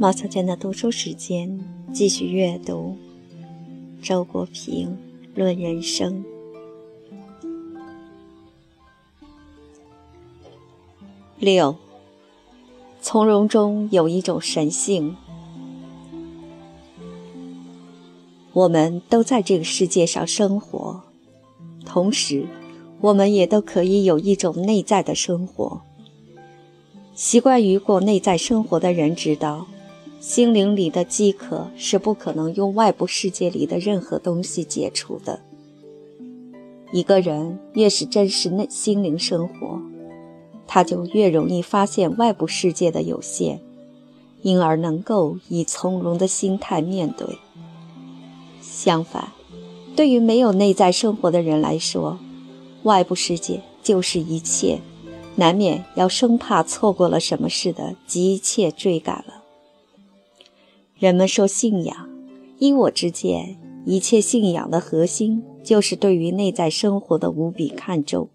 毛小娟的读书时间，继续阅读《周国平论人生》六。从容中有一种神性。我们都在这个世界上生活，同时，我们也都可以有一种内在的生活。习惯于过内在生活的人知道。心灵里的饥渴是不可能用外部世界里的任何东西解除的。一个人越是真实内心灵生活，他就越容易发现外部世界的有限，因而能够以从容的心态面对。相反，对于没有内在生活的人来说，外部世界就是一切，难免要生怕错过了什么似的急切追赶了。人们说信仰，依我之见，一切信仰的核心就是对于内在生活的无比看重，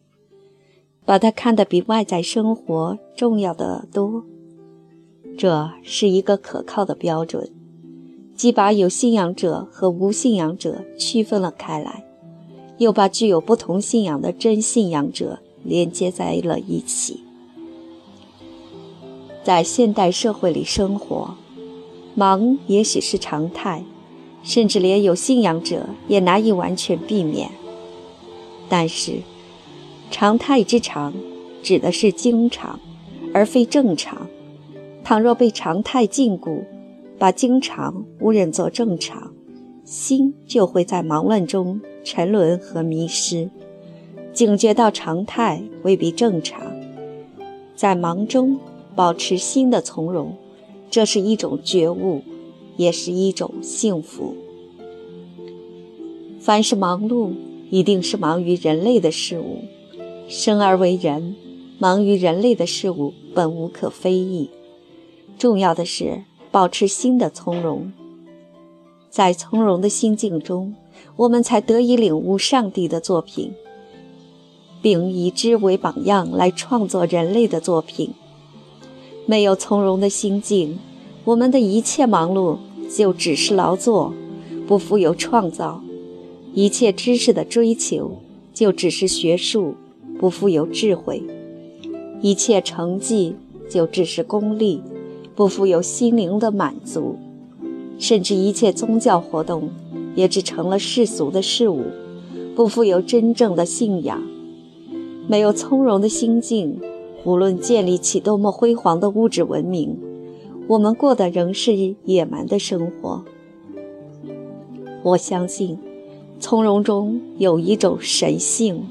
把它看得比外在生活重要的多。这是一个可靠的标准，既把有信仰者和无信仰者区分了开来，又把具有不同信仰的真信仰者连接在了一起。在现代社会里生活。忙也许是常态，甚至连有信仰者也难以完全避免。但是，常态之常指的是经常，而非正常。倘若被常态禁锢，把经常误认作正常，心就会在忙乱中沉沦和迷失。警觉到常态未必正常，在忙中保持心的从容。这是一种觉悟，也是一种幸福。凡是忙碌，一定是忙于人类的事物。生而为人，忙于人类的事物本无可非议。重要的是保持心的从容，在从容的心境中，我们才得以领悟上帝的作品，并以之为榜样来创作人类的作品。没有从容的心境，我们的一切忙碌就只是劳作，不富有创造；一切知识的追求就只是学术，不富有智慧；一切成绩就只是功利，不富有心灵的满足；甚至一切宗教活动也只成了世俗的事物，不富有真正的信仰。没有从容的心境。无论建立起多么辉煌的物质文明，我们过的仍是野蛮的生活。我相信，从容中有一种神性。